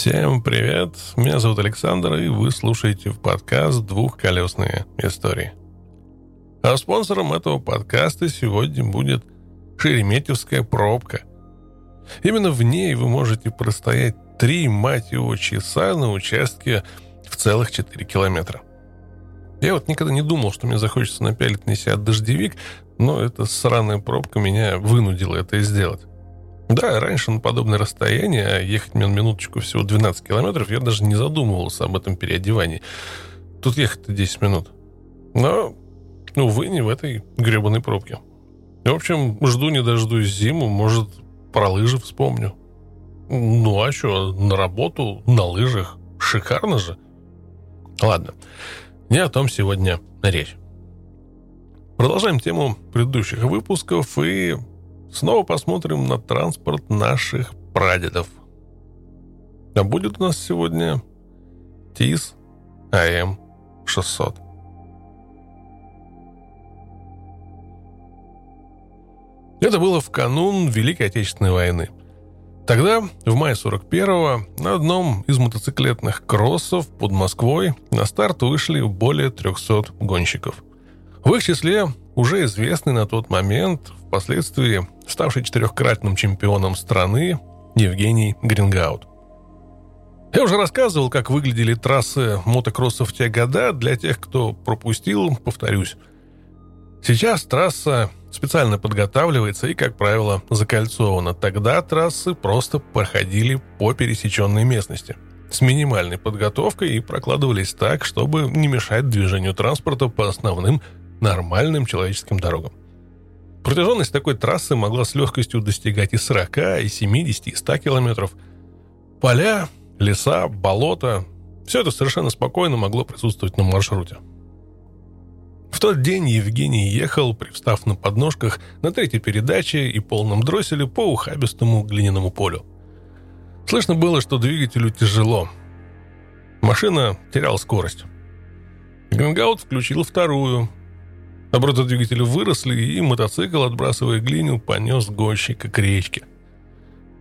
Всем привет, меня зовут Александр, и вы слушаете в подкаст «Двухколесные истории». А спонсором этого подкаста сегодня будет Шереметьевская пробка. Именно в ней вы можете простоять три, мать его, часа на участке в целых 4 километра. Я вот никогда не думал, что мне захочется напялить на себя дождевик, но эта сраная пробка меня вынудила это сделать. Да, раньше на подобное расстояние, а ехать мне минуточку всего 12 километров, я даже не задумывался об этом переодевании. Тут ехать-то 10 минут. Но, увы, не в этой гребаной пробке. В общем, жду не дождусь зиму, может, про лыжи вспомню. Ну, а что, на работу, на лыжах. Шикарно же. Ладно, не о том сегодня речь. Продолжаем тему предыдущих выпусков и Снова посмотрим на транспорт наших прадедов. А будет у нас сегодня ТИС АМ-600. Это было в канун Великой Отечественной войны. Тогда, в мае 41-го, на одном из мотоциклетных кроссов под Москвой на старт вышли более 300 гонщиков. В их числе уже известный на тот момент, впоследствии ставший четырехкратным чемпионом страны Евгений Грингаут. Я уже рассказывал, как выглядели трассы мотокросса в те года. Для тех, кто пропустил, повторюсь. Сейчас трасса специально подготавливается и, как правило, закольцована. Тогда трассы просто проходили по пересеченной местности с минимальной подготовкой и прокладывались так, чтобы не мешать движению транспорта по основным нормальным человеческим дорогам. Протяженность такой трассы могла с легкостью достигать и 40, и 70, и 100 километров. Поля, леса, болота – все это совершенно спокойно могло присутствовать на маршруте. В тот день Евгений ехал, привстав на подножках, на третьей передаче и полном дросселе по ухабистому глиняному полю. Слышно было, что двигателю тяжело. Машина теряла скорость. Грингаут включил вторую, Обороты двигателя выросли, и мотоцикл, отбрасывая глиню, понес гонщика к речке.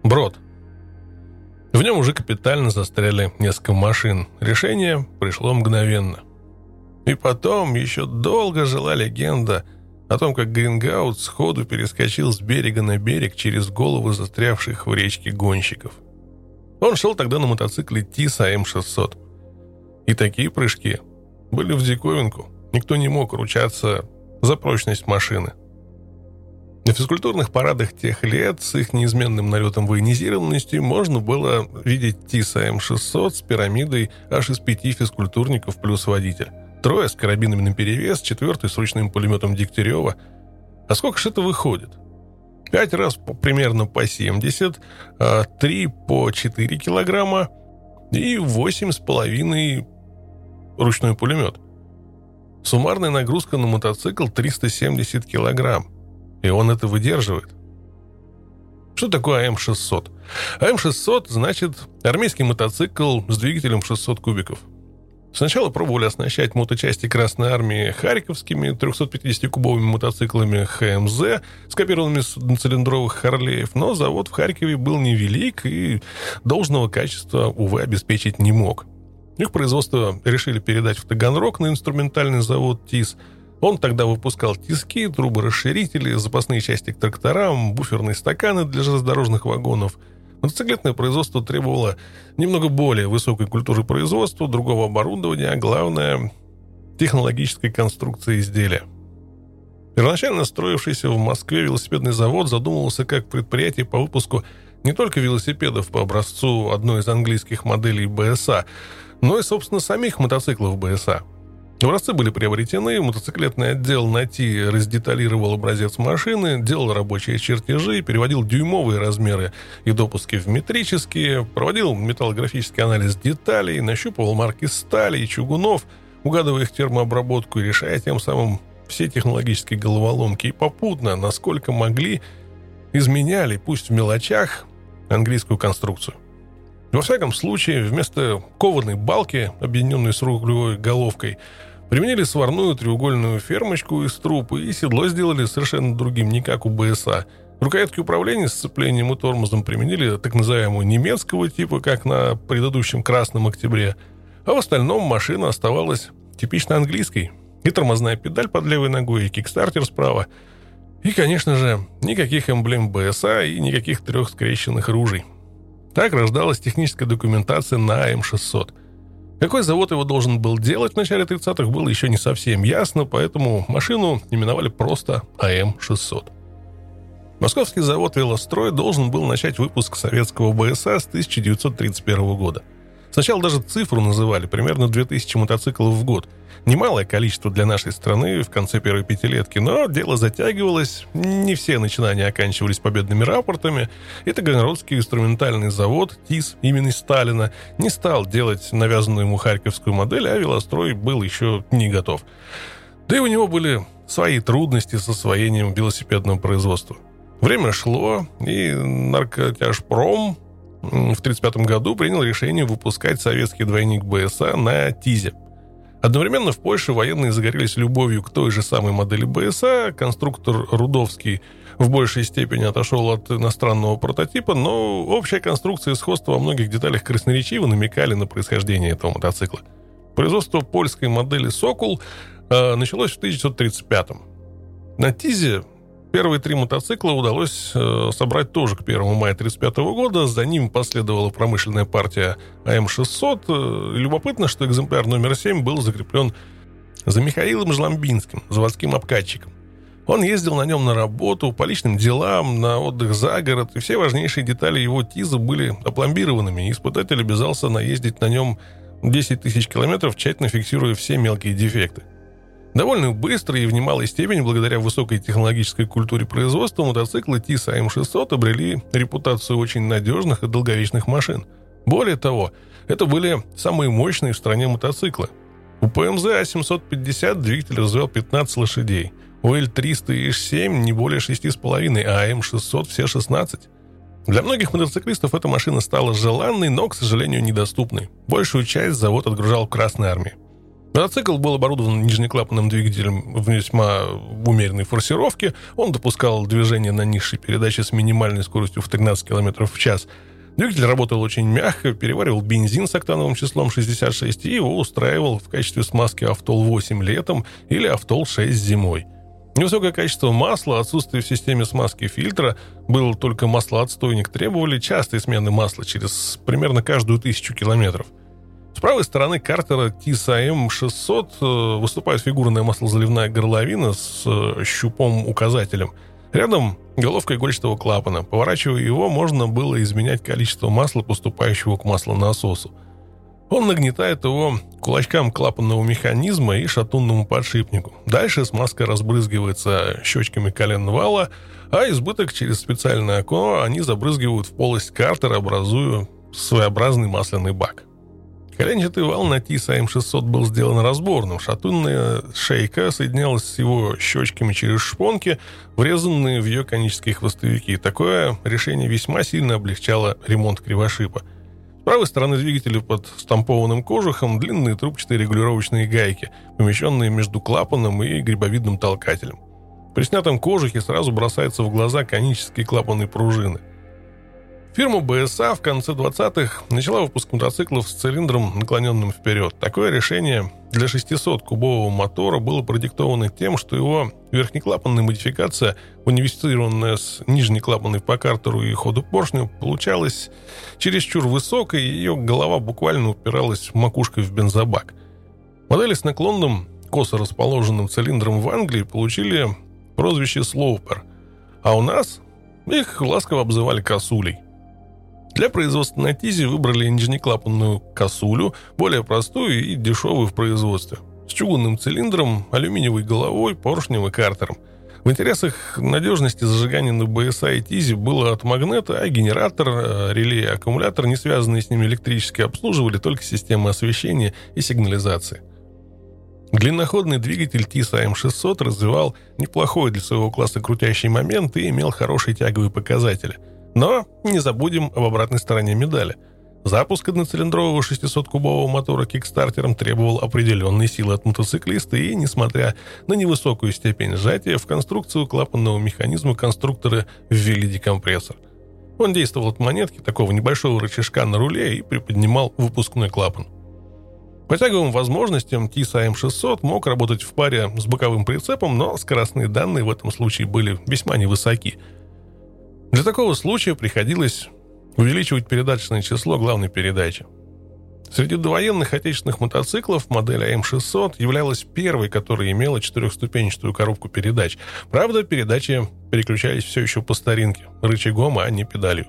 Брод. В нем уже капитально застряли несколько машин. Решение пришло мгновенно. И потом еще долго жила легенда о том, как Грингаут сходу перескочил с берега на берег через головы застрявших в речке гонщиков. Он шел тогда на мотоцикле Тиса М600. И такие прыжки были в диковинку. Никто не мог ручаться за прочность машины. На физкультурных парадах тех лет с их неизменным налетом военизированности можно было видеть ТИСа М600 с пирамидой аж из пяти физкультурников плюс водитель. Трое с карабинами наперевес, четвертый с ручным пулеметом Дегтярева. А сколько же это выходит? Пять раз по, примерно по 70, а три по 4 килограмма и восемь с половиной ручной пулемет – Суммарная нагрузка на мотоцикл 370 килограмм. И он это выдерживает. Что такое АМ-600? АМ-600 значит армейский мотоцикл с двигателем 600 кубиков. Сначала пробовали оснащать моточасти Красной Армии харьковскими 350-кубовыми мотоциклами ХМЗ, скопированными с цилиндровых Харлеев, но завод в Харькове был невелик и должного качества, увы, обеспечить не мог – их производство решили передать в Таганрог на инструментальный завод ТИС. Он тогда выпускал тиски, трубы-расширители, запасные части к тракторам, буферные стаканы для железнодорожных вагонов. Мотоциклетное производство требовало немного более высокой культуры производства, другого оборудования, а главное – технологической конструкции изделия. Первоначально строившийся в Москве велосипедный завод задумывался как предприятие по выпуску не только велосипедов по образцу одной из английских моделей БСА, но и, собственно, самих мотоциклов БСА. Образцы были приобретены, мотоциклетный отдел найти раздеталировал образец машины, делал рабочие чертежи, переводил дюймовые размеры и допуски в метрические, проводил металлографический анализ деталей, нащупывал марки стали и чугунов, угадывая их термообработку и решая тем самым все технологические головоломки. И попутно, насколько могли, изменяли, пусть в мелочах, английскую конструкцию. Во всяком случае, вместо кованой балки, объединенной с рулевой головкой, применили сварную треугольную фермочку из труб, и седло сделали совершенно другим, не как у БСА, Рукоятки управления сцеплением и тормозом применили так называемого немецкого типа, как на предыдущем Красном Октябре, а в остальном машина оставалась типично английской. И тормозная педаль под левой ногой, и кикстартер справа. И, конечно же, никаких эмблем БСА и никаких трех скрещенных ружей. Так рождалась техническая документация на АМ-600. Какой завод его должен был делать в начале 30-х, было еще не совсем ясно, поэтому машину именовали просто АМ-600. Московский завод «Велострой» должен был начать выпуск советского БСА с 1931 года. Сначала даже цифру называли, примерно 2000 мотоциклов в год. Немалое количество для нашей страны в конце первой пятилетки, но дело затягивалось, не все начинания оканчивались победными рапортами, и Таганродский инструментальный завод ТИС имени Сталина не стал делать навязанную ему харьковскую модель, а «Велострой» был еще не готов. Да и у него были свои трудности с освоением велосипедного производства – Время шло, и наркотяжпром в 1935 году принял решение выпускать советский двойник БСА на ТИЗе. Одновременно в Польше военные загорелись любовью к той же самой модели БСА. Конструктор Рудовский в большей степени отошел от иностранного прототипа, но общая конструкция и сходство во многих деталях красноречиво намекали на происхождение этого мотоцикла. Производство польской модели «Сокол» э, началось в 1935 На ТИЗе Первые три мотоцикла удалось э, собрать тоже к 1 мая 1935 года. За ним последовала промышленная партия АМ-600. Э, любопытно, что экземпляр номер 7 был закреплен за Михаилом Жламбинским, заводским обкатчиком. Он ездил на нем на работу, по личным делам, на отдых за город, и все важнейшие детали его ТИЗа были опломбированными, и испытатель обязался наездить на нем 10 тысяч километров, тщательно фиксируя все мелкие дефекты. Довольно быстро и в немалой степени благодаря высокой технологической культуре производства мотоциклы TIS AM600 обрели репутацию очень надежных и долговечных машин. Более того, это были самые мощные в стране мотоциклы. У PMZ A750 двигатель развивал 15 лошадей, у L300 и H7 не более 6,5, а AM600 все 16. Для многих мотоциклистов эта машина стала желанной, но, к сожалению, недоступной. Большую часть завод отгружал в Красной армии. Мотоцикл был оборудован нижнеклапанным двигателем в весьма умеренной форсировке. Он допускал движение на низшей передаче с минимальной скоростью в 13 км в час. Двигатель работал очень мягко, переваривал бензин с октановым числом 66 и его устраивал в качестве смазки Автол-8 летом или Автол-6 зимой. Невысокое качество масла, отсутствие в системе смазки фильтра, был только маслоотстойник, требовали частой смены масла через примерно каждую тысячу километров. С правой стороны картера TIS AM600 э, выступает фигурная маслозаливная горловина с э, щупом-указателем. Рядом головка игольчатого клапана. Поворачивая его, можно было изменять количество масла, поступающего к маслонасосу. Он нагнетает его кулачкам клапанного механизма и шатунному подшипнику. Дальше смазка разбрызгивается щечками колен вала, а избыток через специальное окно они забрызгивают в полость картера, образуя своеобразный масляный бак. Коленчатый вал на ТИС АМ-600 был сделан разборным. Шатунная шейка соединялась с его щечками через шпонки, врезанные в ее конические хвостовики. Такое решение весьма сильно облегчало ремонт кривошипа. С правой стороны двигателя под стампованным кожухом длинные трубчатые регулировочные гайки, помещенные между клапаном и грибовидным толкателем. При снятом кожухе сразу бросаются в глаза конические клапаны пружины. Фирма БСА в конце 20-х начала выпуск мотоциклов с цилиндром, наклоненным вперед. Такое решение для 600-кубового мотора было продиктовано тем, что его верхнеклапанная модификация, унифицированная с нижней клапанной по картеру и ходу поршню, получалась чересчур высокой, и ее голова буквально упиралась макушкой в бензобак. Модели с наклонным, косо расположенным цилиндром в Англии получили прозвище «Слоупер», а у нас их ласково обзывали «косулей». Для производства на ТИЗе выбрали нижнеклапанную косулю, более простую и дешевую в производстве, с чугунным цилиндром, алюминиевой головой, поршнем и картером. В интересах надежности зажигания на БСА и ТИЗе было от магнета, а генератор, э, реле и аккумулятор, не связанные с ними электрически, обслуживали только системы освещения и сигнализации. Длинноходный двигатель ТИС АМ600 развивал неплохой для своего класса крутящий момент и имел хорошие тяговые показатели – но не забудем об обратной стороне медали. Запуск одноцилиндрового 600-кубового мотора кикстартером требовал определенной силы от мотоциклиста, и, несмотря на невысокую степень сжатия, в конструкцию клапанного механизма конструкторы ввели декомпрессор. Он действовал от монетки, такого небольшого рычажка на руле, и приподнимал выпускной клапан. По тяговым возможностям TIS AM600 мог работать в паре с боковым прицепом, но скоростные данные в этом случае были весьма невысоки. Для такого случая приходилось увеличивать передаточное число главной передачи. Среди довоенных отечественных мотоциклов модель АМ-600 являлась первой, которая имела четырехступенчатую коробку передач. Правда, передачи переключались все еще по старинке, рычагом, а не педалью.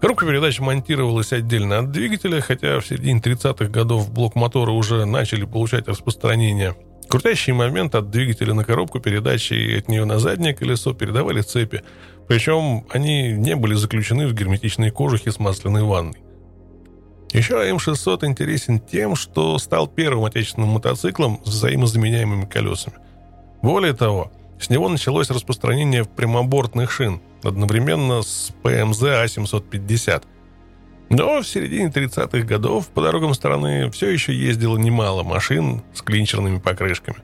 Коробка передач монтировалась отдельно от двигателя, хотя в середине 30-х годов блок мотора уже начали получать распространение. Крутящий момент от двигателя на коробку передач и от нее на заднее колесо передавали цепи, причем они не были заключены в герметичные кожухи с масляной ванной. Еще М600 интересен тем, что стал первым отечественным мотоциклом с взаимозаменяемыми колесами. Более того, с него началось распространение прямобортных шин, одновременно с ПМЗ А750. Но в середине 30-х годов по дорогам страны все еще ездило немало машин с клинчерными покрышками.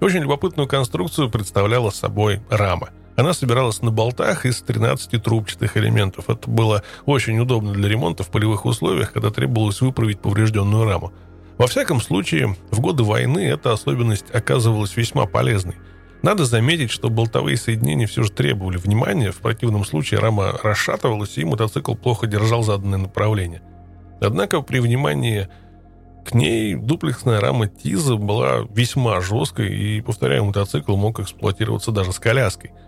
Очень любопытную конструкцию представляла собой рама – она собиралась на болтах из 13 трубчатых элементов. Это было очень удобно для ремонта в полевых условиях, когда требовалось выправить поврежденную раму. Во всяком случае, в годы войны эта особенность оказывалась весьма полезной. Надо заметить, что болтовые соединения все же требовали внимания, в противном случае рама расшатывалась, и мотоцикл плохо держал заданное направление. Однако при внимании к ней дуплексная рама Тиза была весьма жесткой, и, повторяю, мотоцикл мог эксплуатироваться даже с коляской –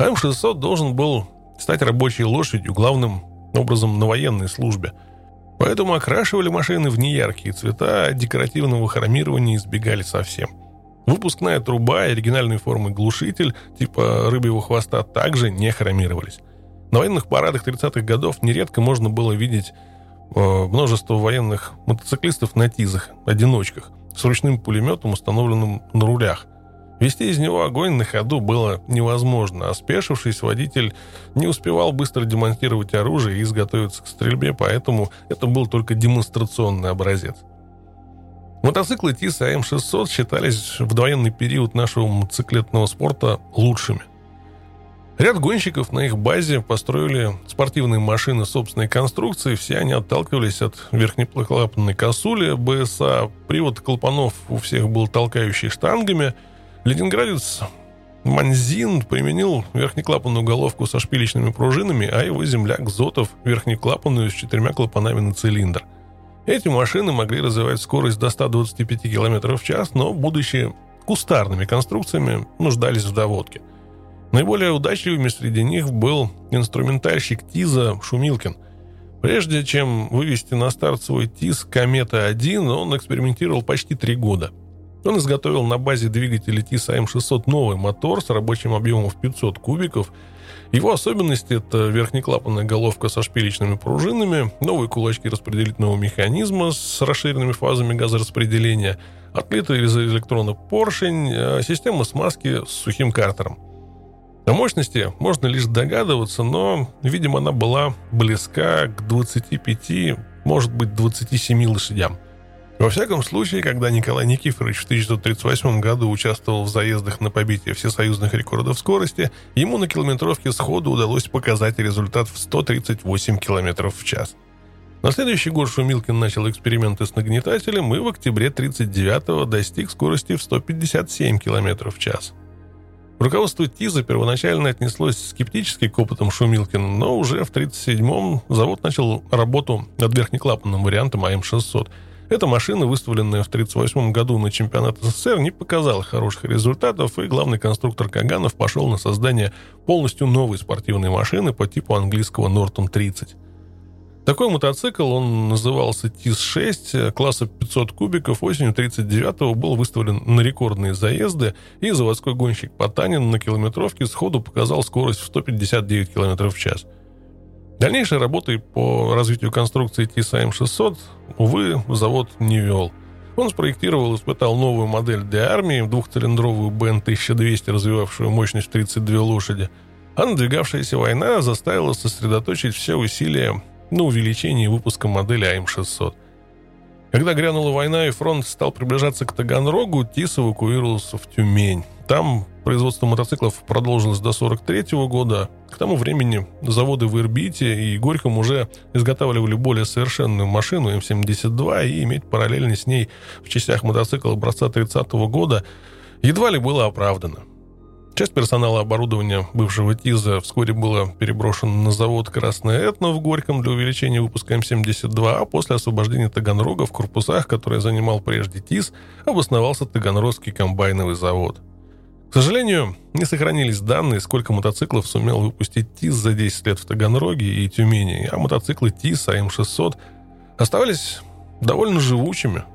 АМ-600 должен был стать рабочей лошадью, главным образом на военной службе. Поэтому окрашивали машины в неяркие цвета, а декоративного хромирования избегали совсем. Выпускная труба и оригинальной формы глушитель типа рыбьего хвоста также не хромировались. На военных парадах 30-х годов нередко можно было видеть э, множество военных мотоциклистов на тизах, одиночках, с ручным пулеметом, установленным на рулях. Вести из него огонь на ходу было невозможно, а спешившись, водитель не успевал быстро демонтировать оружие и изготовиться к стрельбе, поэтому это был только демонстрационный образец. Мотоциклы ТИС АМ-600 считались в довоенный период нашего мотоциклетного спорта лучшими. Ряд гонщиков на их базе построили спортивные машины собственной конструкции. Все они отталкивались от верхнеклапанной косули БСА. Привод клапанов у всех был толкающий штангами – Ленинградец Манзин применил верхнеклапанную головку со шпилечными пружинами, а его земляк Зотов – верхнеклапанную с четырьмя клапанами на цилиндр. Эти машины могли развивать скорость до 125 км в час, но, будучи кустарными конструкциями, нуждались в доводке. Наиболее удачливыми среди них был инструментальщик ТИЗа Шумилкин. Прежде чем вывести на старт свой ТИЗ «Комета-1», он экспериментировал почти три года – он изготовил на базе двигателя TIS AM600 новый мотор с рабочим объемом в 500 кубиков. Его особенности – это верхнеклапанная головка со шпилечными пружинами, новые кулачки распределительного механизма с расширенными фазами газораспределения, отлитый из электрона поршень, э, система смазки с сухим картером. О мощности можно лишь догадываться, но, видимо, она была близка к 25, может быть, 27 лошадям – во всяком случае, когда Николай Никифорович в 1938 году участвовал в заездах на побитие всесоюзных рекордов скорости, ему на километровке сходу удалось показать результат в 138 км в час. На следующий год Шумилкин начал эксперименты с нагнетателем и в октябре 1939 достиг скорости в 157 км в час. Руководство ТИЗа первоначально отнеслось скептически к опытам Шумилкина, но уже в 1937-м завод начал работу над верхнеклапанным вариантом АМ-600 – эта машина, выставленная в 1938 году на чемпионат СССР, не показала хороших результатов, и главный конструктор Каганов пошел на создание полностью новой спортивной машины по типу английского Нортон 30. Такой мотоцикл, он назывался ТИС-6, класса 500 кубиков, осенью 1939-го был выставлен на рекордные заезды, и заводской гонщик Потанин на километровке сходу показал скорость в 159 км в час – Дальнейшей работы по развитию конструкции TSM-600, увы, завод не вел. Он спроектировал и испытал новую модель для армии, двухцилиндровую БН-1200, развивавшую мощность 32 лошади. А надвигавшаяся война заставила сосредоточить все усилия на увеличение выпуска модели АМ-600. Когда грянула война и фронт стал приближаться к Таганрогу, ТИС эвакуировался в Тюмень. Там производство мотоциклов продолжилось до 1943 года. К тому времени заводы в Ирбите и Горьком уже изготавливали более совершенную машину М-72, и иметь параллельно с ней в частях мотоцикла образца 30 года едва ли было оправдано. Часть персонала оборудования бывшего ТИЗа вскоре было переброшено на завод «Красное Этно» в Горьком для увеличения выпуска М-72, а после освобождения Таганрога в корпусах, которые занимал прежде ТИЗ, обосновался Таганрогский комбайновый завод. К сожалению, не сохранились данные, сколько мотоциклов сумел выпустить ТИЗ за 10 лет в Таганроге и Тюмени, а мотоциклы ТИЗ АМ-600 оставались довольно живучими –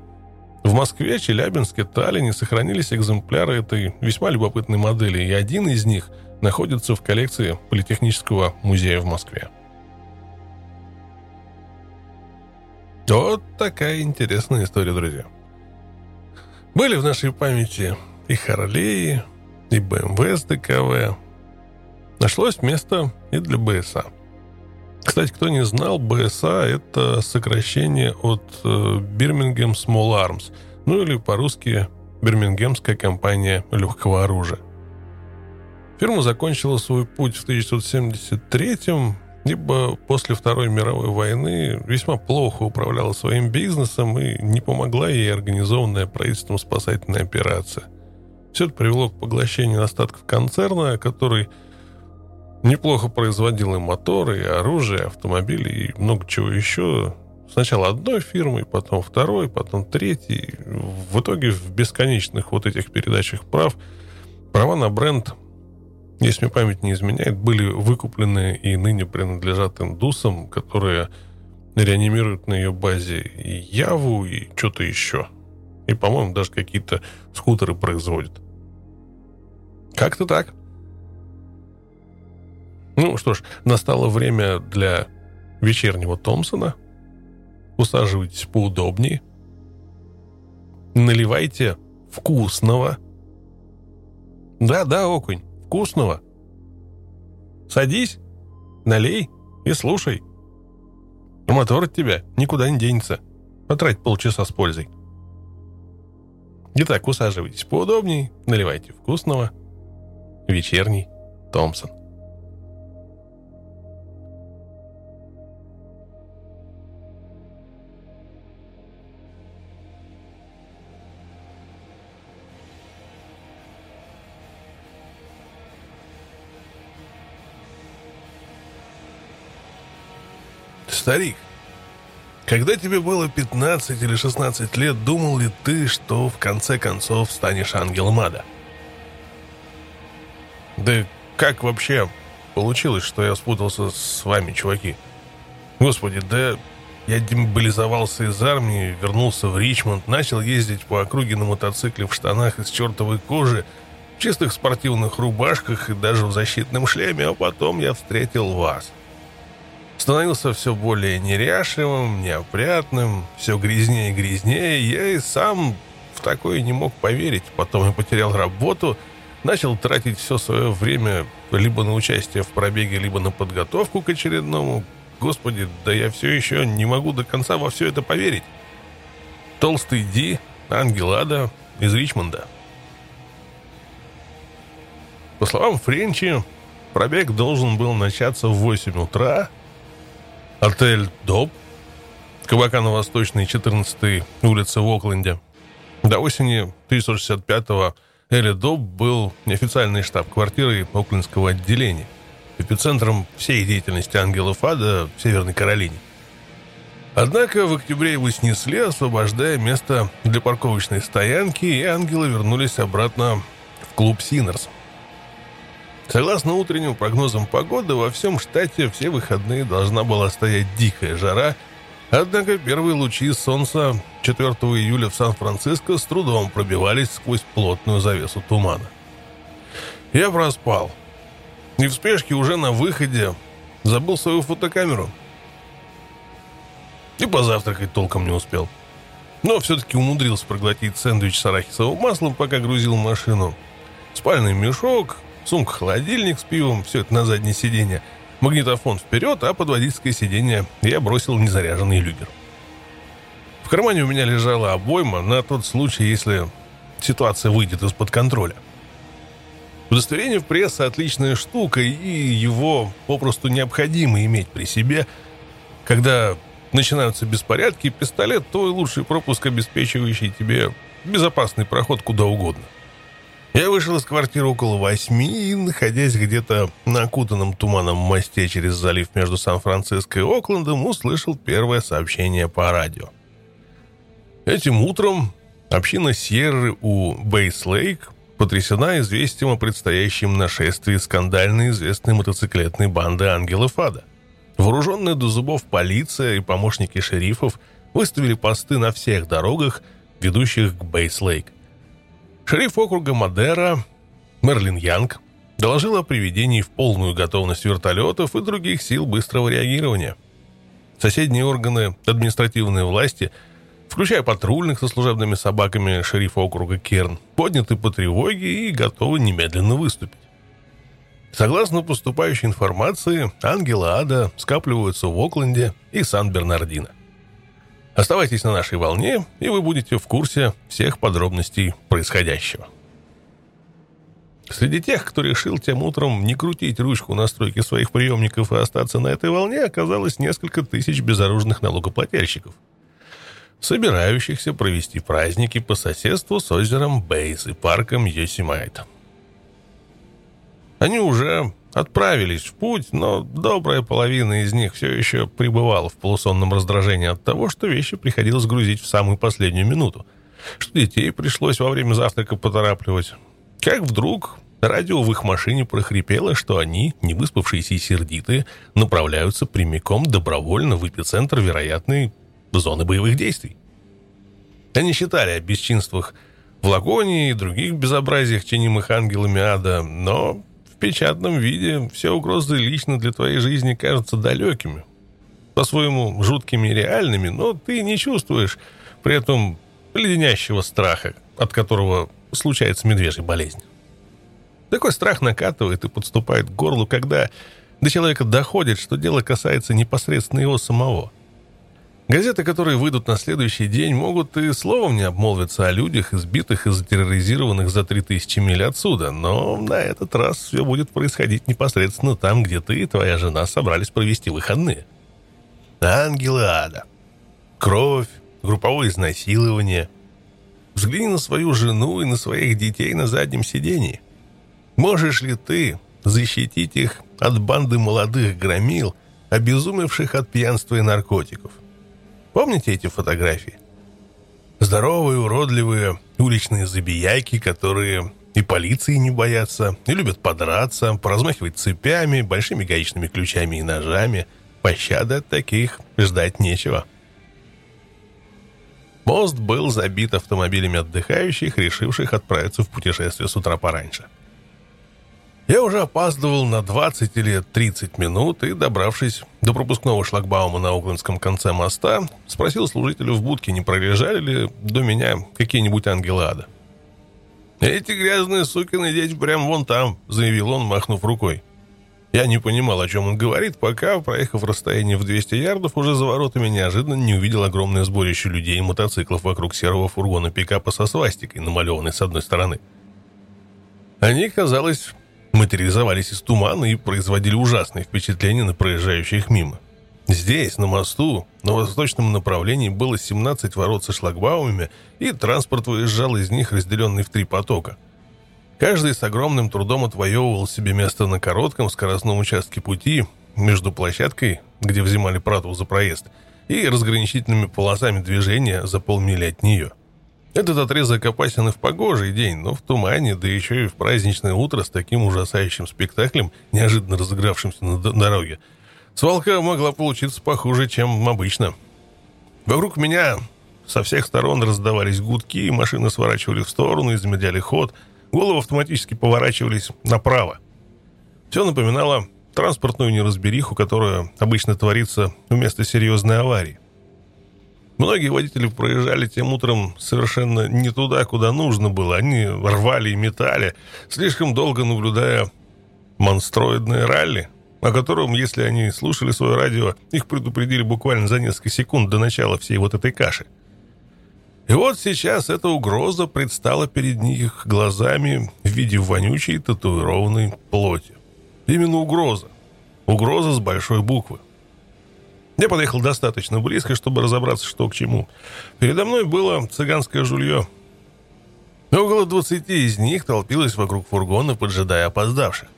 в Москве, Челябинске, Таллине сохранились экземпляры этой весьма любопытной модели, и один из них находится в коллекции Политехнического музея в Москве. Вот такая интересная история, друзья. Были в нашей памяти и Харлеи, и БМВ с ДКВ. Нашлось место и для БСА. Кстати, кто не знал, БСА — это сокращение от э, Birmingham Small Arms, ну или по-русски Бирмингемская компания легкого оружия. Фирма закончила свой путь в 1973-м, ибо после Второй мировой войны весьма плохо управляла своим бизнесом и не помогла ей организованная правительством спасательная операция. Все это привело к поглощению остатков концерна, который неплохо производил и моторы, и оружие, и автомобили, и много чего еще. Сначала одной фирмой, потом второй, потом третий. В итоге в бесконечных вот этих передачах прав права на бренд, если мне память не изменяет, были выкуплены и ныне принадлежат индусам, которые реанимируют на ее базе и Яву, и что-то еще. И, по-моему, даже какие-то скутеры производят. Как-то так. Ну что ж, настало время для вечернего Томпсона. Усаживайтесь поудобнее. Наливайте вкусного. Да-да, окунь, вкусного. Садись, налей и слушай. Мотор от тебя никуда не денется. Потрать полчаса с пользой. Итак, усаживайтесь поудобнее, наливайте вкусного. Вечерний Томпсон. Старик, когда тебе было 15 или 16 лет, думал ли ты, что в конце концов станешь ангелом ада? Да как вообще получилось, что я спутался с вами, чуваки? Господи, да я демобилизовался из армии, вернулся в Ричмонд, начал ездить по округе на мотоцикле в штанах из чертовой кожи, в чистых спортивных рубашках и даже в защитном шлеме, а потом я встретил вас — становился все более неряшливым, неопрятным, все грязнее и грязнее. Я и сам в такое не мог поверить. Потом я потерял работу, начал тратить все свое время либо на участие в пробеге, либо на подготовку к очередному. Господи, да я все еще не могу до конца во все это поверить. Толстый Ди, Ангел Ада из Ричмонда. По словам Френчи, пробег должен был начаться в 8 утра, Отель «Доб», кабака на Восточной 14-й улице в Окленде. До осени 1965-го Элли Доб был неофициальной штаб-квартирой Оклендского отделения, эпицентром всей деятельности ангелов ада в Северной Каролине. Однако в октябре его снесли, освобождая место для парковочной стоянки, и ангелы вернулись обратно в клуб «Синерс», Согласно утренним прогнозам погоды, во всем штате все выходные должна была стоять дикая жара, однако первые лучи солнца 4 июля в Сан-Франциско с трудом пробивались сквозь плотную завесу тумана. Я проспал. И в спешке уже на выходе забыл свою фотокамеру. И позавтракать толком не успел. Но все-таки умудрился проглотить сэндвич с арахисовым маслом, пока грузил машину. Спальный мешок, сумка-холодильник с пивом, все это на заднее сиденье, магнитофон вперед, а под водительское сиденье я бросил незаряженный люгер. В кармане у меня лежала обойма на тот случай, если ситуация выйдет из-под контроля. Удостоверение в прессе – отличная штука, и его попросту необходимо иметь при себе. Когда начинаются беспорядки, пистолет – твой лучший пропуск, обеспечивающий тебе безопасный проход куда угодно. Я вышел из квартиры около восьми и, находясь где-то на окутанном туманом мосте через залив между Сан-Франциско и Оклендом, услышал первое сообщение по радио. Этим утром община Сьерры у Бейс-Лейк потрясена известием о предстоящем нашествии скандально известной мотоциклетной банды «Ангелов Ада». Вооруженная до зубов полиция и помощники шерифов выставили посты на всех дорогах, ведущих к Бейс-Лейк. Шериф округа Мадера Мерлин Янг доложил о приведении в полную готовность вертолетов и других сил быстрого реагирования. Соседние органы административной власти – включая патрульных со служебными собаками шерифа округа Керн, подняты по тревоге и готовы немедленно выступить. Согласно поступающей информации, ангелы ада скапливаются в Окленде и Сан-Бернардино. Оставайтесь на нашей волне, и вы будете в курсе всех подробностей происходящего. Среди тех, кто решил тем утром не крутить ручку настройки своих приемников и остаться на этой волне, оказалось несколько тысяч безоружных налогоплательщиков – собирающихся провести праздники по соседству с озером Бейс и парком Йосимайт. Они уже отправились в путь, но добрая половина из них все еще пребывала в полусонном раздражении от того, что вещи приходилось грузить в самую последнюю минуту, что детей пришлось во время завтрака поторапливать. Как вдруг радио в их машине прохрипело, что они, не выспавшиеся и сердитые, направляются прямиком добровольно в эпицентр вероятной зоны боевых действий. Они считали о бесчинствах в Лагоне и других безобразиях, чинимых ангелами ада, но в печатном виде все угрозы лично для твоей жизни кажутся далекими, по-своему жуткими и реальными, но ты не чувствуешь при этом леденящего страха, от которого случается медвежья болезнь. Такой страх накатывает и подступает к горлу, когда до человека доходит, что дело касается непосредственно его самого. Газеты, которые выйдут на следующий день, могут и словом не обмолвиться о людях, избитых и затерроризированных за 3000 миль отсюда, но на этот раз все будет происходить непосредственно там, где ты и твоя жена собрались провести выходные. Ангелы ада. Кровь, групповое изнасилование. Взгляни на свою жену и на своих детей на заднем сидении. Можешь ли ты защитить их от банды молодых громил, обезумевших от пьянства и наркотиков? — Помните эти фотографии? Здоровые, уродливые уличные забияки, которые и полиции не боятся, и любят подраться, поразмахивать цепями, большими гаечными ключами и ножами. Пощады от таких ждать нечего. Мост был забит автомобилями отдыхающих, решивших отправиться в путешествие с утра пораньше. Я уже опаздывал на 20 или 30 минут и, добравшись до пропускного шлагбаума на Оклендском конце моста, спросил служителя в будке, не пролежали ли до меня какие-нибудь ангелы ада. «Эти грязные сукины дети прямо вон там», — заявил он, махнув рукой. Я не понимал, о чем он говорит, пока, проехав расстояние в 200 ярдов, уже за воротами неожиданно не увидел огромное сборище людей и мотоциклов вокруг серого фургона пикапа со свастикой, намалеванной с одной стороны. Они, казалось, материализовались из тумана и производили ужасное впечатление на проезжающих мимо. Здесь, на мосту, на восточном направлении было 17 ворот со шлагбаумами, и транспорт выезжал из них, разделенный в три потока. Каждый с огромным трудом отвоевывал себе место на коротком скоростном участке пути между площадкой, где взимали прату за проезд, и разграничительными полосами движения за полмили от нее – этот отрезок опасен и в погожий день, но в тумане, да еще и в праздничное утро с таким ужасающим спектаклем, неожиданно разыгравшимся на дороге, свалка могла получиться похуже, чем обычно. Вокруг меня со всех сторон раздавались гудки, машины сворачивали в сторону и замедляли ход, головы автоматически поворачивались направо. Все напоминало транспортную неразбериху, которая обычно творится вместо серьезной аварии. Многие водители проезжали тем утром совершенно не туда, куда нужно было. Они рвали и метали, слишком долго наблюдая монстроидные ралли, о котором, если они слушали свое радио, их предупредили буквально за несколько секунд до начала всей вот этой каши. И вот сейчас эта угроза предстала перед них глазами в виде вонючей татуированной плоти. Именно угроза. Угроза с большой буквы. Я подъехал достаточно близко, чтобы разобраться, что к чему. Передо мной было цыганское жулье. Около двадцати из них толпилось вокруг фургона, поджидая опоздавших.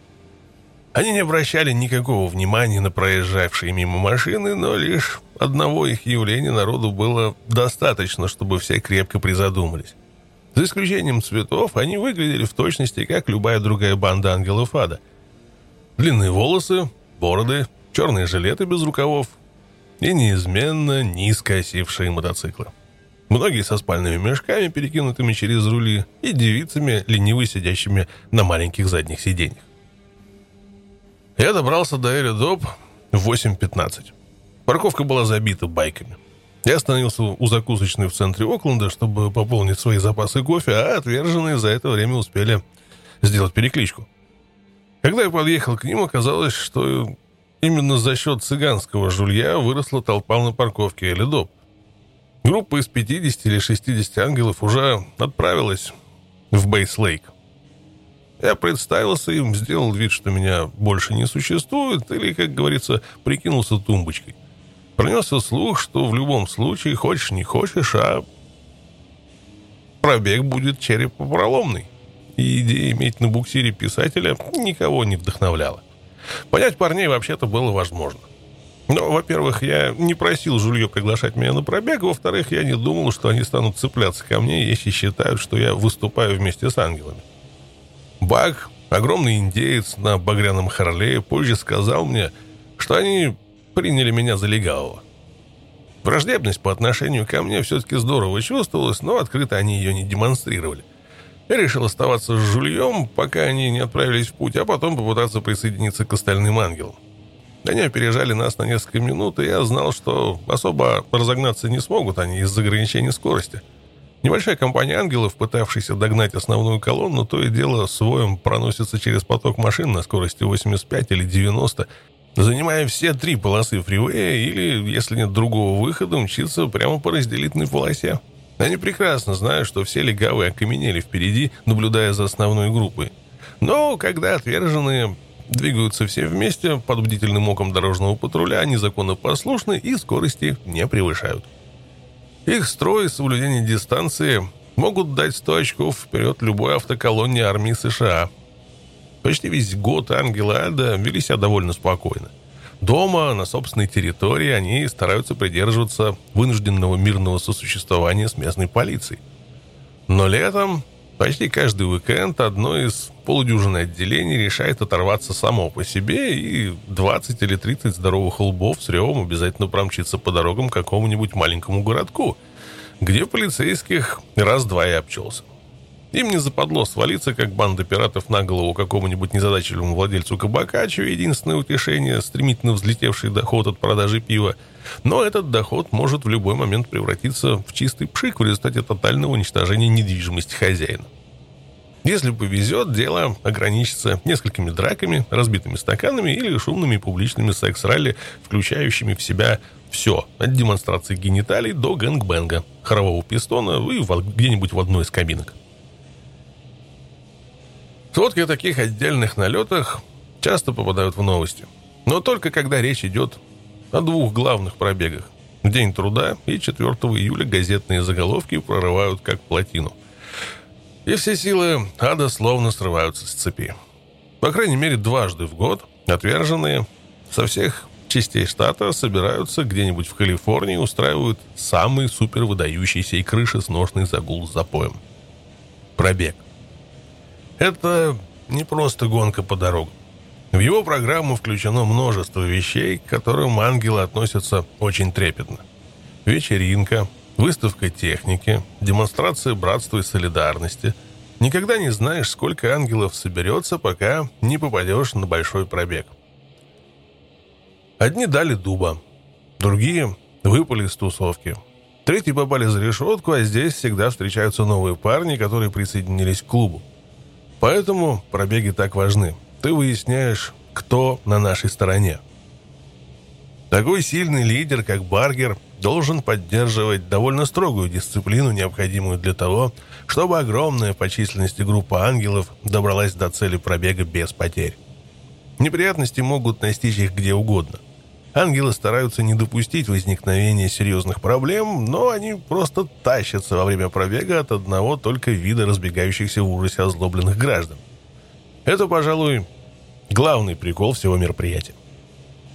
Они не обращали никакого внимания на проезжавшие мимо машины, но лишь одного их явления народу было достаточно, чтобы все крепко призадумались. За исключением цветов, они выглядели в точности, как любая другая банда ангелов ада. Длинные волосы, бороды, черные жилеты без рукавов и неизменно низко осевшие мотоциклы. Многие со спальными мешками, перекинутыми через рули, и девицами, лениво сидящими на маленьких задних сиденьях. Я добрался до Эридоп в 8.15. Парковка была забита байками. Я остановился у закусочной в центре Окленда, чтобы пополнить свои запасы кофе, а отверженные за это время успели сделать перекличку. Когда я подъехал к ним, оказалось, что именно за счет цыганского жулья выросла толпа на парковке Элидоп. Группа из 50 или 60 ангелов уже отправилась в Бейс-Лейк. Я представился им, сделал вид, что меня больше не существует, или, как говорится, прикинулся тумбочкой. Пронесся слух, что в любом случае, хочешь не хочешь, а пробег будет черепопроломный. И идея иметь на буксире писателя никого не вдохновляла. Понять парней вообще-то было возможно. Но, во-первых, я не просил Жулье приглашать меня на пробег, во-вторых, я не думал, что они станут цепляться ко мне, если считают, что я выступаю вместе с ангелами. Бак, огромный индеец на багряном Харлее, позже сказал мне, что они приняли меня за легавого. Враждебность по отношению ко мне все-таки здорово чувствовалась, но открыто они ее не демонстрировали. Я решил оставаться с Жульем, пока они не отправились в путь, а потом попытаться присоединиться к остальным ангелам. Они опережали нас на несколько минут, и я знал, что особо разогнаться не смогут они из-за ограничения скорости – Небольшая компания ангелов, пытавшаяся догнать основную колонну, то и дело своем проносится через поток машин на скорости 85 или 90, занимая все три полосы фривея или, если нет другого выхода, мчится прямо по разделительной полосе. Они прекрасно знают, что все легавые окаменели впереди, наблюдая за основной группой. Но когда отверженные двигаются все вместе под бдительным оком дорожного патруля, они законопослушны и скорости не превышают. Их строй и соблюдение дистанции могут дать 100 очков вперед любой автоколонне армии США. Почти весь год ангелы Ада вели себя довольно спокойно. Дома, на собственной территории, они стараются придерживаться вынужденного мирного сосуществования с местной полицией. Но летом, почти каждый уикенд, одно из полудюжины отделений решает оторваться само по себе, и 20 или 30 здоровых лбов с ревом обязательно промчиться по дорогам к какому-нибудь маленькому городку, где полицейских раз-два и обчелся. Им не западло свалиться, как банда пиратов на голову какому-нибудь незадачливому владельцу кабака, чье единственное утешение – стремительно взлетевший доход от продажи пива. Но этот доход может в любой момент превратиться в чистый пшик в результате тотального уничтожения недвижимости хозяина. Если повезет, дело ограничится несколькими драками, разбитыми стаканами или шумными публичными секс-ралли, включающими в себя все, от демонстрации гениталий до гэнгбэнга, хорового пистона и где-нибудь в одной из кабинок. Сводки о таких отдельных налетах часто попадают в новости. Но только когда речь идет о двух главных пробегах. День труда и 4 июля газетные заголовки прорывают как плотину – и все силы ада словно срываются с цепи. По крайней мере, дважды в год отверженные со всех частей штата собираются где-нибудь в Калифорнии и устраивают самый супер выдающийся и крышесносный загул с запоем. Пробег. Это не просто гонка по дорогам. В его программу включено множество вещей, к которым ангелы относятся очень трепетно. Вечеринка, выставка техники, демонстрация братства и солидарности. Никогда не знаешь, сколько ангелов соберется, пока не попадешь на большой пробег. Одни дали дуба, другие выпали из тусовки. Третьи попали за решетку, а здесь всегда встречаются новые парни, которые присоединились к клубу. Поэтому пробеги так важны. Ты выясняешь, кто на нашей стороне. Такой сильный лидер, как Баргер, должен поддерживать довольно строгую дисциплину, необходимую для того, чтобы огромная по численности группа ангелов добралась до цели пробега без потерь. Неприятности могут настичь их где угодно. Ангелы стараются не допустить возникновения серьезных проблем, но они просто тащатся во время пробега от одного только вида разбегающихся в ужасе озлобленных граждан. Это, пожалуй, главный прикол всего мероприятия.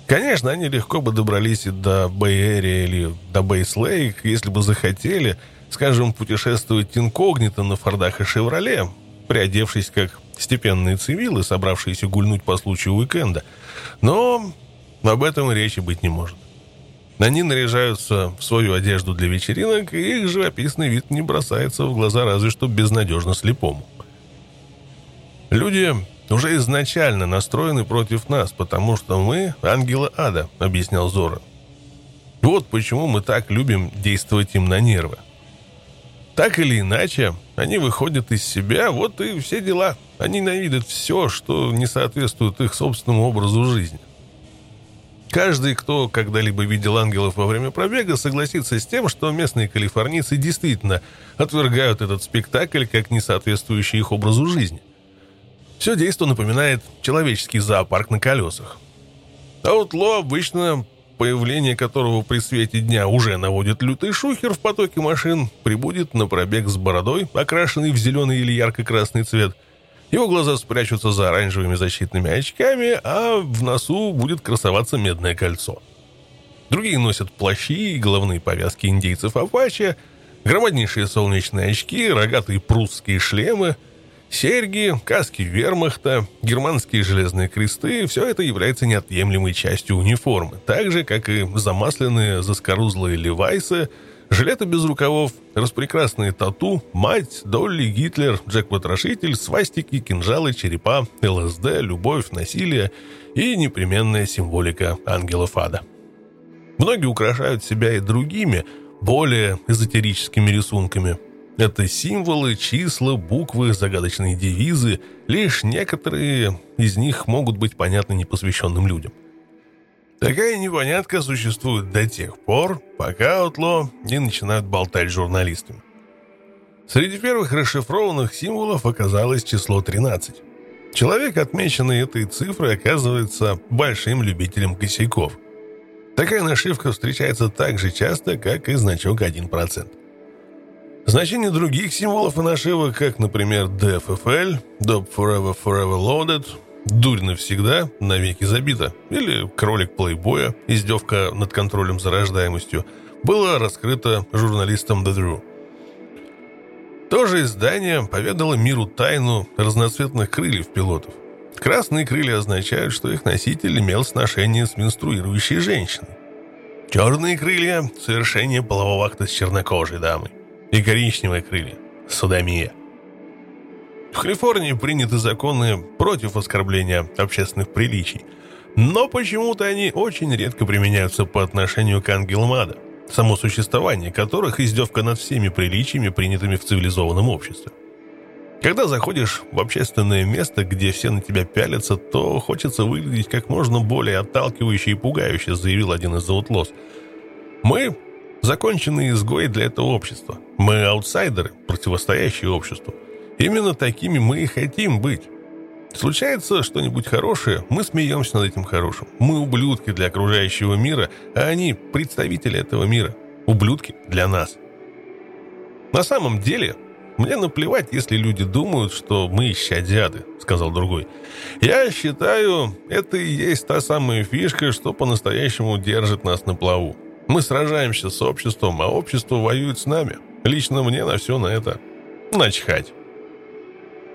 Конечно, они легко бы добрались и до Бэй-Эри или до Бейс-Лейк, если бы захотели, скажем, путешествовать инкогнито на Фордах и Шевроле, приодевшись как степенные цивилы, собравшиеся гульнуть по случаю уикенда. Но об этом речи быть не может. Они наряжаются в свою одежду для вечеринок, и их живописный вид не бросается в глаза разве что безнадежно слепому. Люди уже изначально настроены против нас, потому что мы ангелы ада», — объяснял Зора. «Вот почему мы так любим действовать им на нервы. Так или иначе, они выходят из себя, вот и все дела. Они ненавидят все, что не соответствует их собственному образу жизни. Каждый, кто когда-либо видел ангелов во время пробега, согласится с тем, что местные калифорнийцы действительно отвергают этот спектакль как не соответствующий их образу жизни. Все действо напоминает человеческий зоопарк на колесах. Аутло обычно появление которого при свете дня уже наводит лютый шухер в потоке машин, прибудет на пробег с бородой, окрашенный в зеленый или ярко-красный цвет. Его глаза спрячутся за оранжевыми защитными очками, а в носу будет красоваться медное кольцо. Другие носят плащи и головные повязки индейцев Апача, громаднейшие солнечные очки, рогатые прусские шлемы — Серьги, каски вермахта, германские железные кресты – все это является неотъемлемой частью униформы, так же, как и замасленные заскорузлые левайсы, жилеты без рукавов, распрекрасные тату, мать, Долли, Гитлер, Джек-потрошитель, свастики, кинжалы, черепа, ЛСД, любовь, насилие и непременная символика ангелов ада. Многие украшают себя и другими, более эзотерическими рисунками – это символы, числа, буквы, загадочные девизы. Лишь некоторые из них могут быть понятны непосвященным людям. Такая непонятка существует до тех пор, пока Аутло не начинают болтать с журналистами. Среди первых расшифрованных символов оказалось число 13. Человек, отмеченный этой цифрой, оказывается большим любителем косяков. Такая нашивка встречается так же часто, как и значок 1%. Значение других символов и нашивок, как, например, DFFL, Dope Forever Forever Loaded, Дурь навсегда, навеки забита, или кролик плейбоя, издевка над контролем за рождаемостью, было раскрыто журналистом The Drew. То же издание поведало миру тайну разноцветных крыльев пилотов. Красные крылья означают, что их носитель имел сношение с менструирующей женщиной. Черные крылья – совершение полового акта с чернокожей дамой и коричневые крылья – садомия. В Калифорнии приняты законы против оскорбления общественных приличий, но почему-то они очень редко применяются по отношению к ангелам ада, само существование которых издевка над всеми приличиями, принятыми в цивилизованном обществе. Когда заходишь в общественное место, где все на тебя пялятся, то хочется выглядеть как можно более отталкивающе и пугающе, заявил один из аутлос. Мы законченные изгои для этого общества. Мы аутсайдеры, противостоящие обществу. Именно такими мы и хотим быть. Случается что-нибудь хорошее, мы смеемся над этим хорошим. Мы ублюдки для окружающего мира, а они представители этого мира. Ублюдки для нас. На самом деле, мне наплевать, если люди думают, что мы исчадяды, сказал другой. Я считаю, это и есть та самая фишка, что по-настоящему держит нас на плаву. Мы сражаемся с обществом, а общество воюет с нами. Лично мне на все на это начхать.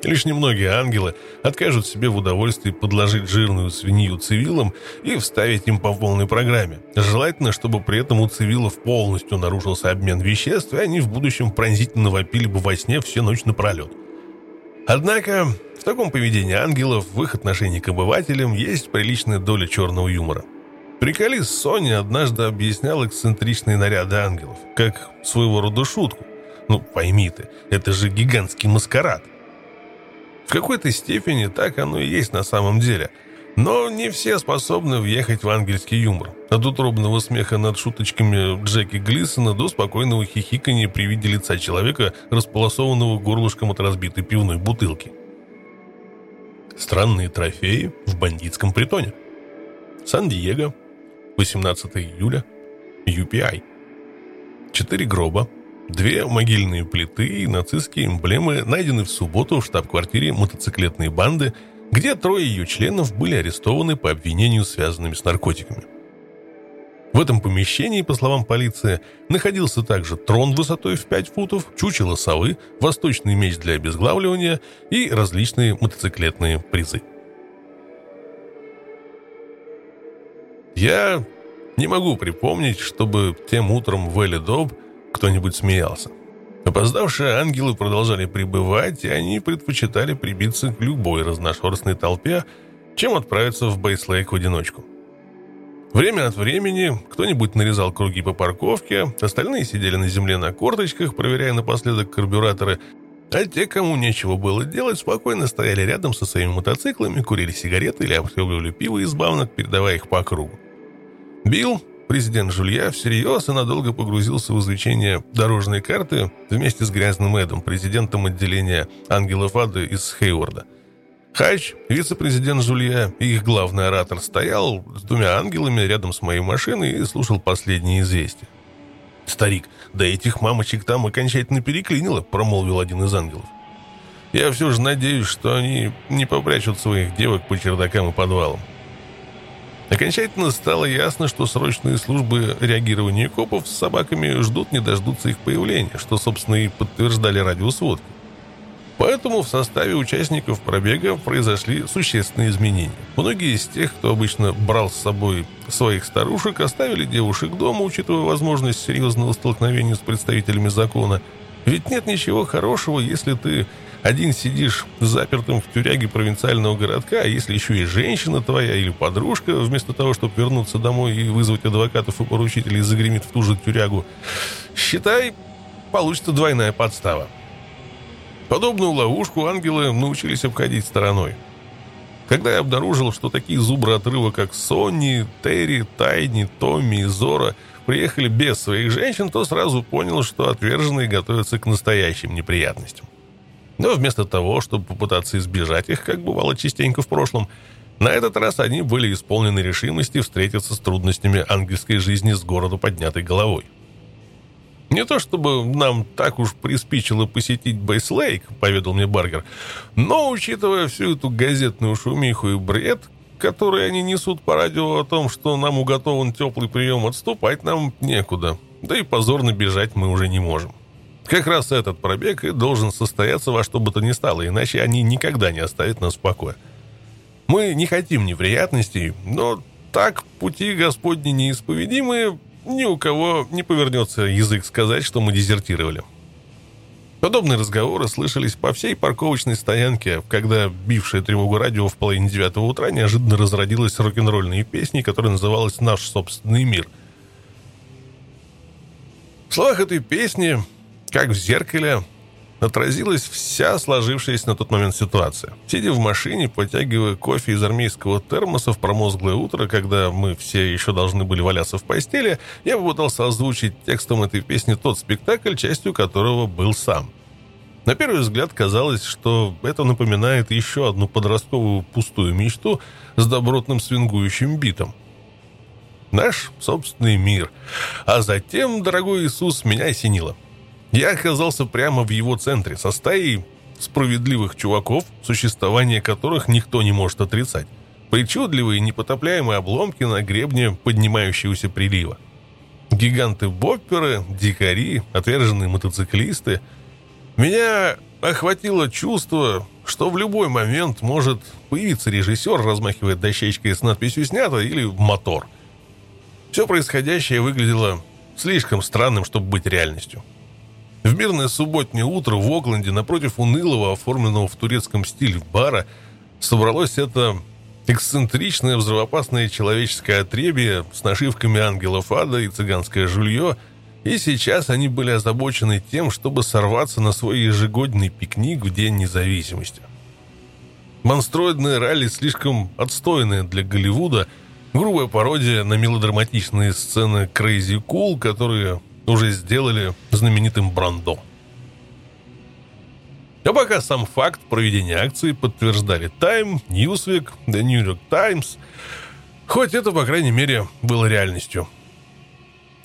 Лишь немногие ангелы откажут себе в удовольствии подложить жирную свинью цивилам и вставить им по полной программе. Желательно, чтобы при этом у цивилов полностью нарушился обмен веществ, и они в будущем пронзительно вопили бы во сне всю ночь напролет. Однако в таком поведении ангелов в их отношении к обывателям есть приличная доля черного юмора – Приколист Сони однажды объяснял эксцентричные наряды ангелов, как своего рода шутку. Ну, пойми ты, это же гигантский маскарад. В какой-то степени так оно и есть на самом деле. Но не все способны въехать в ангельский юмор. От утробного смеха над шуточками Джеки Глисона до спокойного хихикания при виде лица человека, располосованного горлышком от разбитой пивной бутылки. Странные трофеи в бандитском притоне. Сан-Диего, 18 июля, UPI. Четыре гроба, две могильные плиты и нацистские эмблемы найдены в субботу в штаб-квартире мотоциклетной банды, где трое ее членов были арестованы по обвинению, связанными с наркотиками. В этом помещении, по словам полиции, находился также трон высотой в 5 футов, чучело совы, восточный меч для обезглавливания и различные мотоциклетные призы. Я не могу припомнить, чтобы тем утром в Элли Доб кто-нибудь смеялся. Опоздавшие ангелы продолжали пребывать, и они предпочитали прибиться к любой разношерстной толпе, чем отправиться в Бейслейк в одиночку. Время от времени кто-нибудь нарезал круги по парковке, остальные сидели на земле на корточках, проверяя напоследок карбюраторы, а те, кому нечего было делать, спокойно стояли рядом со своими мотоциклами, курили сигареты или обхлебывали пиво из банок, передавая их по кругу. Билл, президент Жулья, всерьез и надолго погрузился в изучение дорожной карты вместе с Грязным Эдом, президентом отделения ангелов ада из Хейворда. Хач, вице-президент Жулья и их главный оратор стоял с двумя ангелами рядом с моей машиной и слушал последние известия. «Старик, да этих мамочек там окончательно переклинило», — промолвил один из ангелов. «Я все же надеюсь, что они не попрячут своих девок по чердакам и подвалам. Окончательно стало ясно, что срочные службы реагирования копов с собаками ждут не дождутся их появления, что, собственно, и подтверждали радиосводки. Поэтому в составе участников пробега произошли существенные изменения. Многие из тех, кто обычно брал с собой своих старушек, оставили девушек дома, учитывая возможность серьезного столкновения с представителями закона. Ведь нет ничего хорошего, если ты один сидишь запертым в тюряге провинциального городка, а если еще и женщина твоя или подружка, вместо того, чтобы вернуться домой и вызвать адвокатов и поручителей, загремит в ту же тюрягу, считай, получится двойная подстава. Подобную ловушку ангелы научились обходить стороной. Когда я обнаружил, что такие зубры отрыва, как Сонни, Терри, Тайни, Томми и Зора приехали без своих женщин, то сразу понял, что отверженные готовятся к настоящим неприятностям. Но вместо того, чтобы попытаться избежать их, как бывало частенько в прошлом, на этот раз они были исполнены решимости встретиться с трудностями ангельской жизни с города поднятой головой. «Не то чтобы нам так уж приспичило посетить Бейслейк», — поведал мне Баргер, «но, учитывая всю эту газетную шумиху и бред, который они несут по радио о том, что нам уготован теплый прием, отступать нам некуда. Да и позорно бежать мы уже не можем». Как раз этот пробег и должен состояться во что бы то ни стало, иначе они никогда не оставят нас в покое. Мы не хотим неприятностей, но так пути Господни неисповедимые, ни у кого не повернется язык сказать, что мы дезертировали. Подобные разговоры слышались по всей парковочной стоянке, когда бившая тревогу радио в половине девятого утра неожиданно разродилась рок-н-ролльной песней, которая называлась «Наш собственный мир». В словах этой песни как в зеркале отразилась вся сложившаяся на тот момент ситуация. Сидя в машине, потягивая кофе из армейского термоса в промозглое утро, когда мы все еще должны были валяться в постели, я попытался озвучить текстом этой песни тот спектакль, частью которого был сам. На первый взгляд казалось, что это напоминает еще одну подростковую пустую мечту с добротным свингующим битом. Наш собственный мир. А затем, дорогой Иисус, меня осенило – я оказался прямо в его центре, со стаей справедливых чуваков, существование которых никто не может отрицать. Причудливые непотопляемые обломки на гребне поднимающегося прилива. Гиганты-бопперы, дикари, отверженные мотоциклисты. Меня охватило чувство, что в любой момент может появиться режиссер, размахивая дощечкой с надписью «Снято» или «Мотор». Все происходящее выглядело слишком странным, чтобы быть реальностью. В мирное субботнее утро в Окленде напротив унылого, оформленного в турецком стиле бара, собралось это эксцентричное взрывоопасное человеческое отребие с нашивками ангелов ада и цыганское жулье, и сейчас они были озабочены тем, чтобы сорваться на свой ежегодный пикник в День независимости. Монстроидные ралли слишком отстойные для Голливуда, грубая пародия на мелодраматичные сцены Crazy Cool, которые уже сделали знаменитым Брандо. А пока сам факт проведения акции подтверждали Time, Newsweek, The New York Times, хоть это, по крайней мере, было реальностью.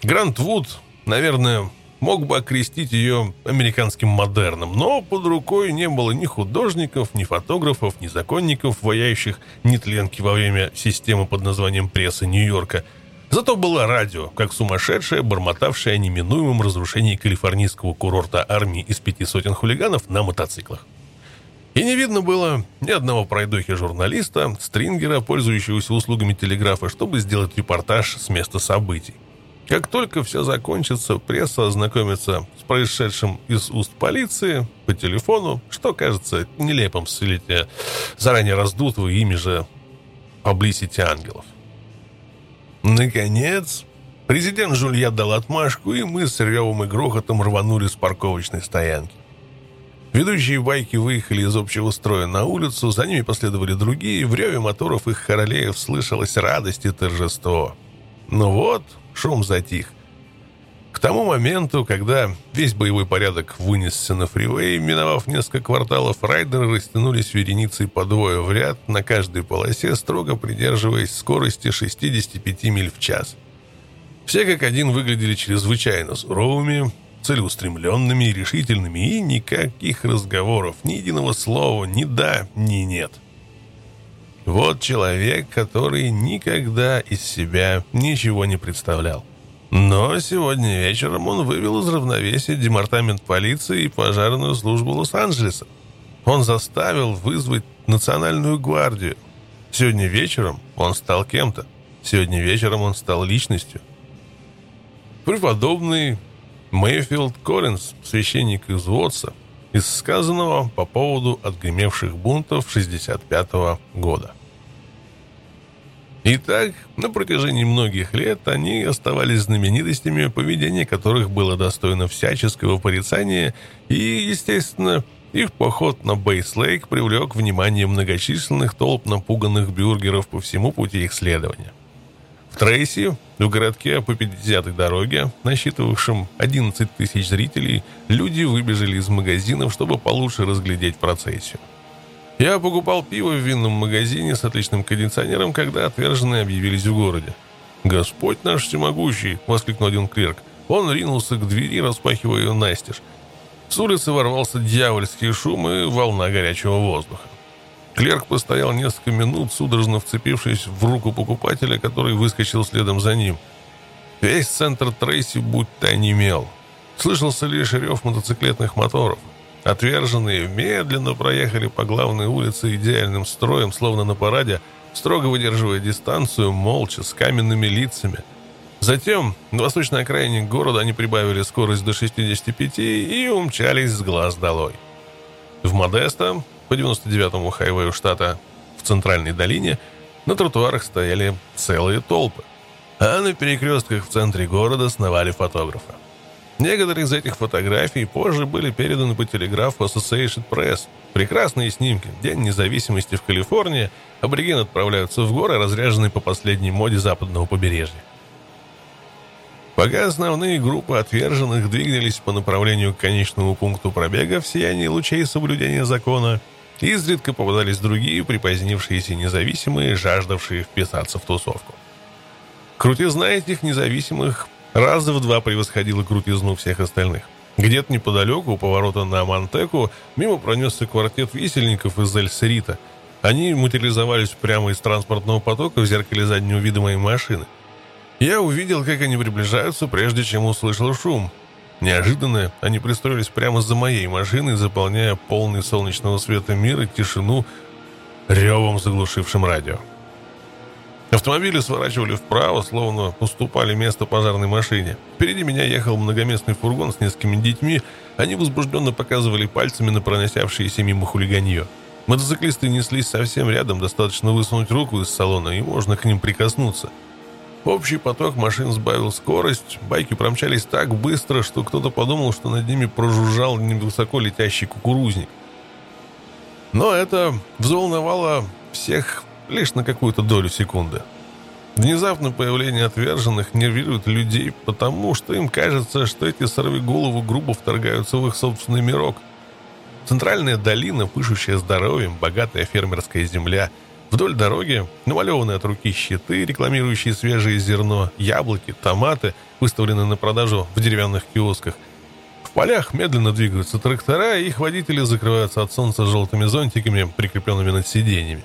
Грант Вуд, наверное, мог бы окрестить ее американским модерном, но под рукой не было ни художников, ни фотографов, ни законников, ваяющих нетленки во время системы под названием прессы Нью-Йорка. Зато было радио, как сумасшедшее, бормотавшее о неминуемом разрушении калифорнийского курорта армии из пяти сотен хулиганов на мотоциклах. И не видно было ни одного пройдохи журналиста, стрингера, пользующегося услугами телеграфа, чтобы сделать репортаж с места событий. Как только все закончится, пресса ознакомится с происшедшим из уст полиции по телефону, что кажется нелепым в свете заранее раздутого ими же Publicity ангелов. Наконец, президент Жулья дал отмашку, и мы с ревом и грохотом рванули с парковочной стоянки. Ведущие байки выехали из общего строя на улицу, за ними последовали другие, в реве моторов их хоролеев слышалась радость и торжество. Ну вот, шум затих. Тому моменту, когда весь боевой порядок вынесся на фривей, миновав несколько кварталов, райдеры растянулись вереницей по двое в ряд на каждой полосе, строго придерживаясь скорости 65 миль в час. Все как один выглядели чрезвычайно суровыми, целеустремленными и решительными, и никаких разговоров, ни единого слова, ни «да», ни «нет». Вот человек, который никогда из себя ничего не представлял. Но сегодня вечером он вывел из равновесия департамент полиции и пожарную службу Лос-Анджелеса. Он заставил вызвать национальную гвардию. Сегодня вечером он стал кем-то. Сегодня вечером он стал личностью. Преподобный Мэйфилд Коллинз, священник из Уотса, из сказанного по поводу отгремевших бунтов 65 -го года. Итак, на протяжении многих лет они оставались знаменитостями, поведение которых было достойно всяческого порицания, и, естественно, их поход на Бейс-Лейк привлек внимание многочисленных толп напуганных бюргеров по всему пути их следования. В Трейси, в городке по 50-й дороге, насчитывавшем 11 тысяч зрителей, люди выбежали из магазинов, чтобы получше разглядеть процессию. Я покупал пиво в винном магазине с отличным кондиционером, когда отверженные объявились в городе. «Господь наш всемогущий!» — воскликнул один клерк. Он ринулся к двери, распахивая ее настежь. С улицы ворвался дьявольский шум и волна горячего воздуха. Клерк постоял несколько минут, судорожно вцепившись в руку покупателя, который выскочил следом за ним. Весь центр Трейси будто онемел. Слышался лишь рев мотоциклетных моторов. Отверженные медленно проехали по главной улице идеальным строем, словно на параде, строго выдерживая дистанцию, молча, с каменными лицами. Затем на восточной окраине города они прибавили скорость до 65 и умчались с глаз долой. В Модесто, по 99-му хайвею штата, в центральной долине, на тротуарах стояли целые толпы. А на перекрестках в центре города сновали фотографы. Некоторые из этих фотографий позже были переданы по телеграфу Associated Press. Прекрасные снимки. День независимости в Калифорнии. Аборигены отправляются в горы, разряженные по последней моде западного побережья. Пока основные группы отверженных двигались по направлению к конечному пункту пробега в сиянии лучей соблюдения закона, изредка попадались другие припозднившиеся независимые, жаждавшие вписаться в тусовку. Крутизна этих независимых раза в два превосходила крутизну всех остальных. Где-то неподалеку, у поворота на Монтеку, мимо пронесся квартет висельников из Эль-Серита. Они материализовались прямо из транспортного потока в зеркале заднего вида моей машины. Я увидел, как они приближаются, прежде чем услышал шум. Неожиданно они пристроились прямо за моей машиной, заполняя полный солнечного света мир и тишину ревом заглушившим радио. Автомобили сворачивали вправо, словно уступали место пожарной машине. Впереди меня ехал многоместный фургон с несколькими детьми. Они возбужденно показывали пальцами на проносявшиеся мимо хулиганье. Мотоциклисты неслись совсем рядом, достаточно высунуть руку из салона, и можно к ним прикоснуться. Общий поток машин сбавил скорость, байки промчались так быстро, что кто-то подумал, что над ними прожужжал невысоко летящий кукурузник. Но это взволновало всех лишь на какую-то долю секунды. Внезапно появление отверженных нервирует людей, потому что им кажется, что эти сорвиголовы грубо вторгаются в их собственный мирок. Центральная долина, пышущая здоровьем, богатая фермерская земля – Вдоль дороги намалеванные от руки щиты, рекламирующие свежее зерно, яблоки, томаты, выставленные на продажу в деревянных киосках. В полях медленно двигаются трактора, и их водители закрываются от солнца желтыми зонтиками, прикрепленными над сиденьями.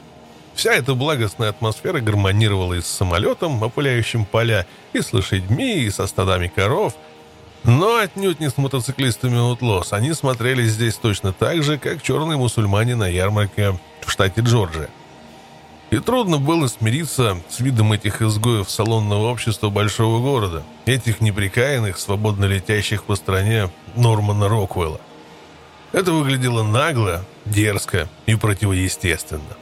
Вся эта благостная атмосфера гармонировала и с самолетом, опыляющим поля, и с лошадьми, и со стадами коров. Но отнюдь не с мотоциклистами Утлос. Они смотрелись здесь точно так же, как черные мусульмане на ярмарке в штате Джорджия. И трудно было смириться с видом этих изгоев салонного общества большого города, этих неприкаянных, свободно летящих по стране Нормана Роквелла. Это выглядело нагло, дерзко и противоестественно.